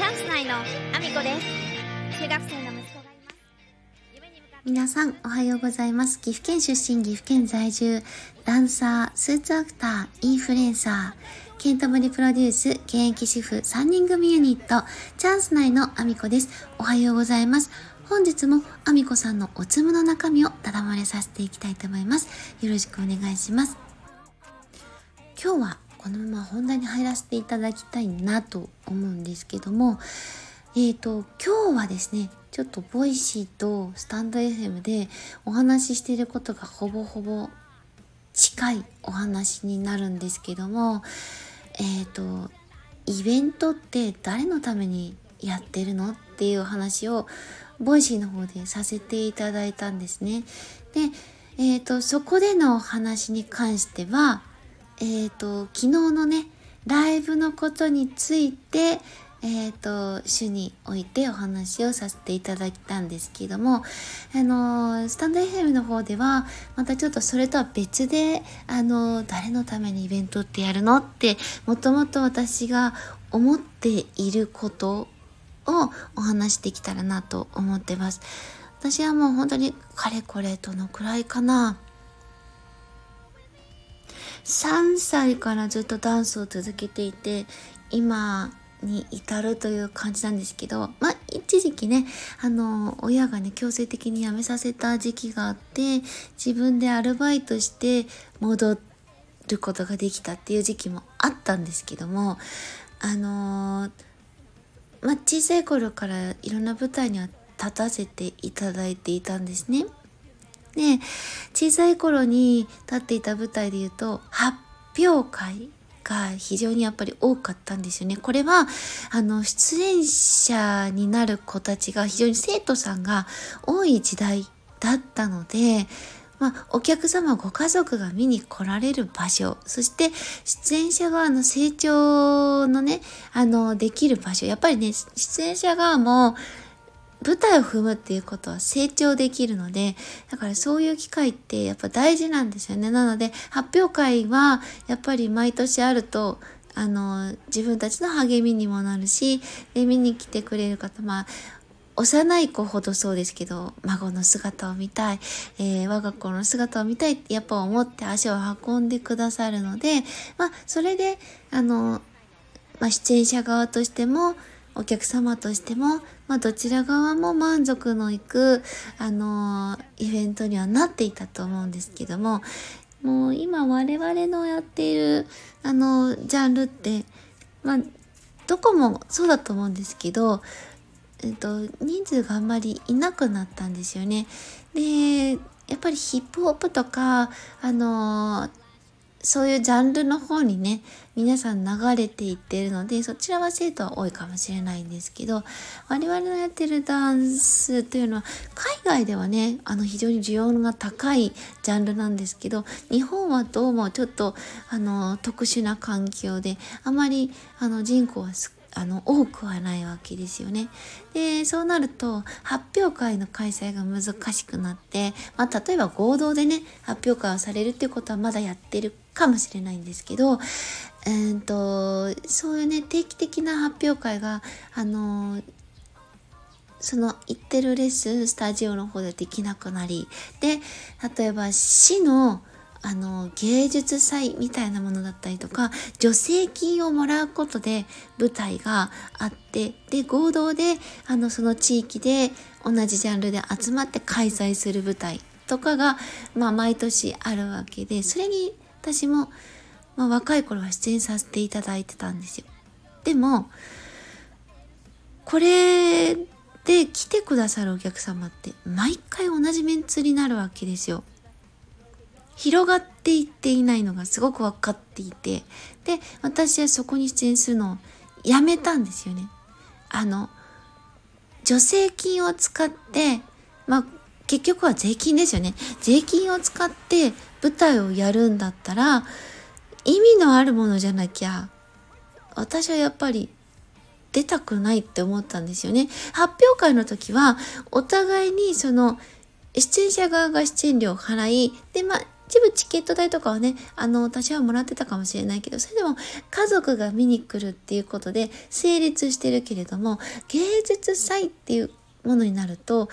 チャンス内のアミコです。中学生の息子がいます。夢に向かって皆さんおはようございます。岐阜県出身岐阜県在住ダンサースーツアクターインフルエンサーケントモリプロデュース現役主婦3人組ユニットチャンス内のアミコです。おはようございます。本日もアミコさんのおつむの中身をただ漏れさせていきたいと思います。よろしくお願いします。今日はこのまま本題に入らせていただきたいなと思うんですけどもえーと今日はですねちょっとボイシーとスタンド FM でお話ししていることがほぼほぼ近いお話になるんですけどもえっ、とイベントって誰のためにやってるのっていうお話を Voicy の方でさせていただいたんですね。で、えっ、とそこでのお話に関してはえっ、と昨日のねライブのことについてえっ、と、主においてお話をさせていただいたんですけども、あの、スタンド FM の方では、またちょっとそれとは別で、あの、誰のためにイベントってやるのって、もともと私が思っていることをお話してきたらなと思ってます。私はもう本当にかれこれどのくらいかな。3歳からずっとダンスを続けていて、今に至るという感じなんですけど、まあ、一時期ね、あの、親がね、強制的に辞めさせた時期があって、自分でアルバイトして戻ることができたっていう時期もあったんですけども、あのまあ、小さい頃からいろんな舞台には立たせていただいていたんですね。で、小さい頃に立っていた舞台で言うと、発表会が非常にやっぱり多かったんですよね。これは、あの、出演者になる子たちが非常に生徒さんが多い時代だったので、まあ、お客様ご家族が見に来られる場所、そして出演者側の成長のね、あの、できる場所。やっぱりね、出演者側も舞台を踏むっていうことは成長できるので、だからそういう機会ってやっぱ大事なんですよね。なので、発表会はやっぱり毎年あると、あの、自分たちの励みにもなるし、で、見に来てくれる方、まあ、幼い子ほどそうですけど、孫の姿を見たい、えー我が子の姿を見たいってやっぱ思って足を運んでくださるので、まあ、それで、あの、まあ、出演者側としても、お客様としても、まあ、どちら側も満足のいく、あのイベントにはなっていたと思うんですけども、もう今我々のやっている、あのジャンルって、まあ、どこもそうだと思うんですけど、えっと、人数があんまりいなくなったんですよね。で、やっぱりヒップホップとか、あのそういうジャンルの方にね、皆さん流れていってるので、そちらは生徒は多いかもしれないんですけど、我々のやってるダンスというのは、海外ではね、あの非常に需要が高いジャンルなんですけど、日本はどうもちょっと、あの、特殊な環境で、あまり、あの、人口は少あの多くはないわけですよね。でそうなると発表会の開催が難しくなって、まあ、例えば合同でね発表会をされるっていうことはまだやってるかもしれないんですけど、えー、とそういうね定期的な発表会があのその行ってるレッスンスタジオの方でできなくなりで例えば市のあの芸術祭みたいなものだったりとか助成金をもらうことで舞台があってで合同であのその地域で同じジャンルで集まって開催する舞台とかが、まあ、毎年あるわけでそれに私も、まあ、若い頃は出演させていただいてたんですよ。でもこれで来てくださるお客様って毎回同じメンツになるわけですよ。広がっていっていないのがすごく分かっていてで私はそこに出演するのをやめたんですよね。あの助成金を使ってまあ結局は税金ですよね。税金を使って舞台をやるんだったら意味のあるものじゃなきゃ私はやっぱり出たくないって思ったんですよね。発表会の時はお互いにその出演者側が出演料を払いでまあ一部チケット代とかはね、あの、私はもらってたかもしれないけど、それでも家族が見に来るっていうことで成立してるけれども、芸術祭っていうものになると、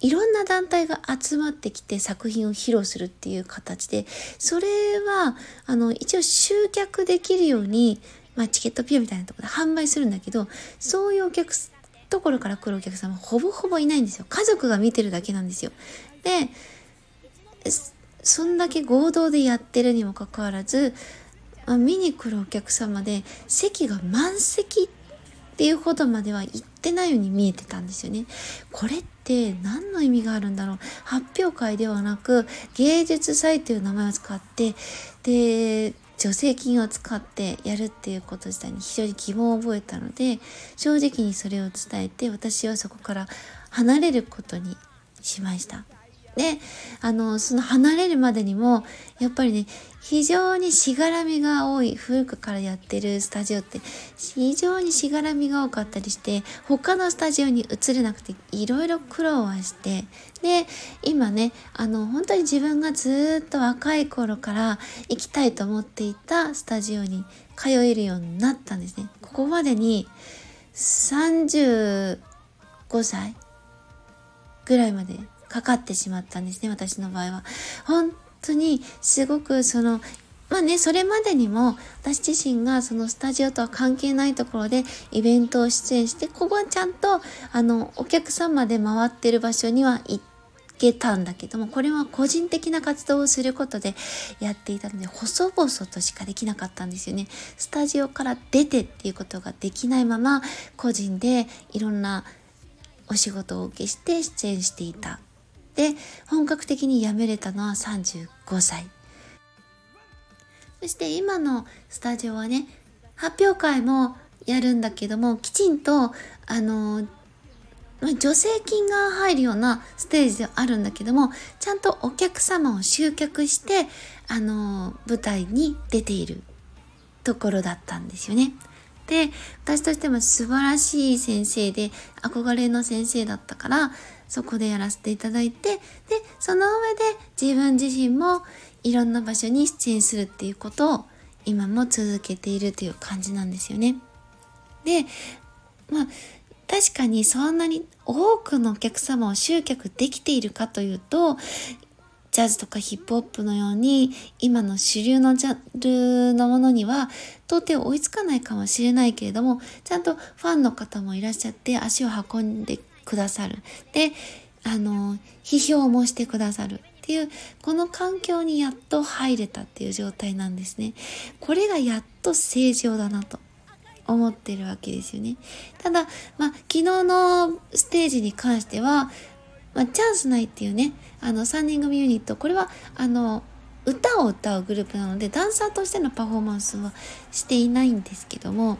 いろんな団体が集まってきて作品を披露するっていう形で、それは、あの、一応集客できるように、まあ、チケットピアみたいなところで販売するんだけど、そういうお客ところから来るお客様ほぼほぼいないんですよ。家族が見てるだけなんですよ。で、そんだけ合同でやってるにもかかわらず、まあ、見に来るお客様で席が満席っていうほどまでは行ってないように見えてたんですよね。これって何の意味があるんだろう発表会ではなく芸術祭という名前を使ってで助成金を使ってやるっていうこと自体に非常に疑問を覚えたので正直にそれを伝えて私はそこから離れることにしました。で、あの、その離れるまでにも、やっぱりね、非常にしがらみが多い、古くからやってるスタジオって、非常にしがらみが多かったりして、他のスタジオに移れなくて、いろいろ苦労はして、で、今ね、あの、本当に自分がずっと若い頃から行きたいと思っていたスタジオに通えるようになったんですね。ここまでに35歳ぐらいまでかかってしまったんですね、私の場合は。本当にすごくその、まあね、それまでにも私自身がそのスタジオとは関係ないところでイベントを出演して、ここはちゃんとあのお客様で回ってる場所には行けたんだけども、これは個人的な活動をすることでやっていたので、細々としかできなかったんですよね。スタジオから出てっていうことができないまま、個人でいろんなお仕事をお受けして出演していたで本格的に辞めれたのは35歳そして今のスタジオはね発表会もやるんだけどもきちんとあの助成金が入るようなステージではあるんだけどもちゃんとお客様を集客してあの舞台に出ているところだったんですよね。で私としても素晴らしい先生で憧れの先生だったからそこでやらせていただいてでその上で自分自身もいろんな場所に出演するっていうことを今も続けているという感じなんですよね。でまあ確かにそんなに多くのお客様を集客できているかというとジャズとかヒップホップのように今の主流のジャンルのものには到底追いつかないかもしれないけれどもちゃんとファンの方もいらっしゃって足を運んでくださる。で、あの、批評もしてくださるっていう、この環境にやっと入れたっていう状態なんですね。これがやっと正常だなと思ってるわけですよね。ただ、まあ、昨日のステージに関しては、まあ、チャンスないっていうね、あの、3人組ユニット、これは、あの、歌を歌うグループなので、ダンサーとしてのパフォーマンスはしていないんですけども、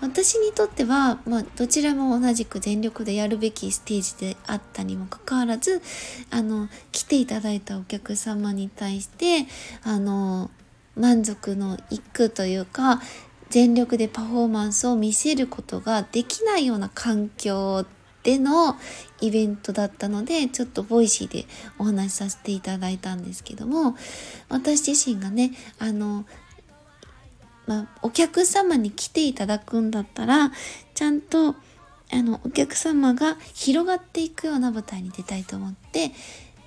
私にとっては、まあ、どちらも同じく全力でやるべきステージであったにもかかわらずあの来ていただいたお客様に対してあの満足のいくというか全力でパフォーマンスを見せることができないような環境でのイベントだったのでちょっと Voicy でお話しさせていただいたんですけども私自身がねあのまあ、お客様に来ていただくんだったら、ちゃんと、あの、お客様が広がっていくような舞台に出たいと思って、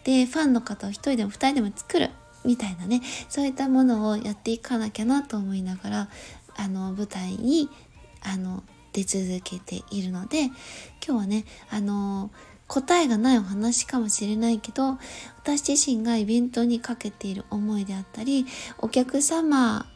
で、ファンの方を一人でも二人でも作る、みたいなね、そういったものをやっていかなきゃなと思いながら、あの、舞台に、あの、出続けているので、今日はね、あの、答えがないお話かもしれないけど、私自身がイベントにかけている思いであったり、お客様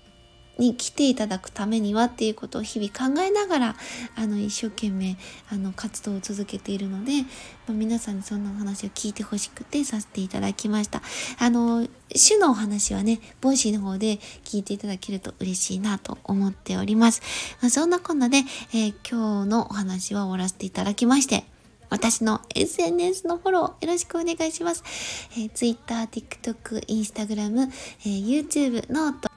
に来ていただくためにはっていうことを日々考えながらあの一生懸命あの活動を続けているので、まあ、皆さんにそんなお話を聞いてほしくてさせていただきました。あの主のお話はね、 Voicy の方で聞いていただけると嬉しいなと思っております。まあ、そんなこんなで、えー、今日のお話は終わらせていただきまして、私の SNS のフォローよろしくお願いします。えー、Twitter、TikTok、Instagram、えー、YouTube、 note、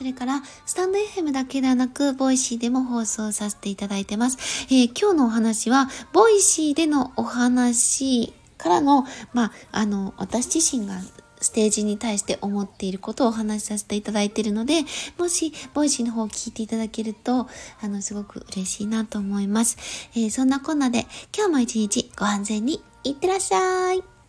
それから、スタンド FM だけではなく、 Voicy でも放送させていただいてます。えー、今日のお話は、 Voicy でのお話からの、まあ、あの、私自身がステージに対して思っていることをお話しさせていただいているので、もし、 Voicy の方を聞いていただけると、あの、すごく嬉しいなと思います。えー、そんなこんなで、今日も一日ご安全にいってらっしゃい。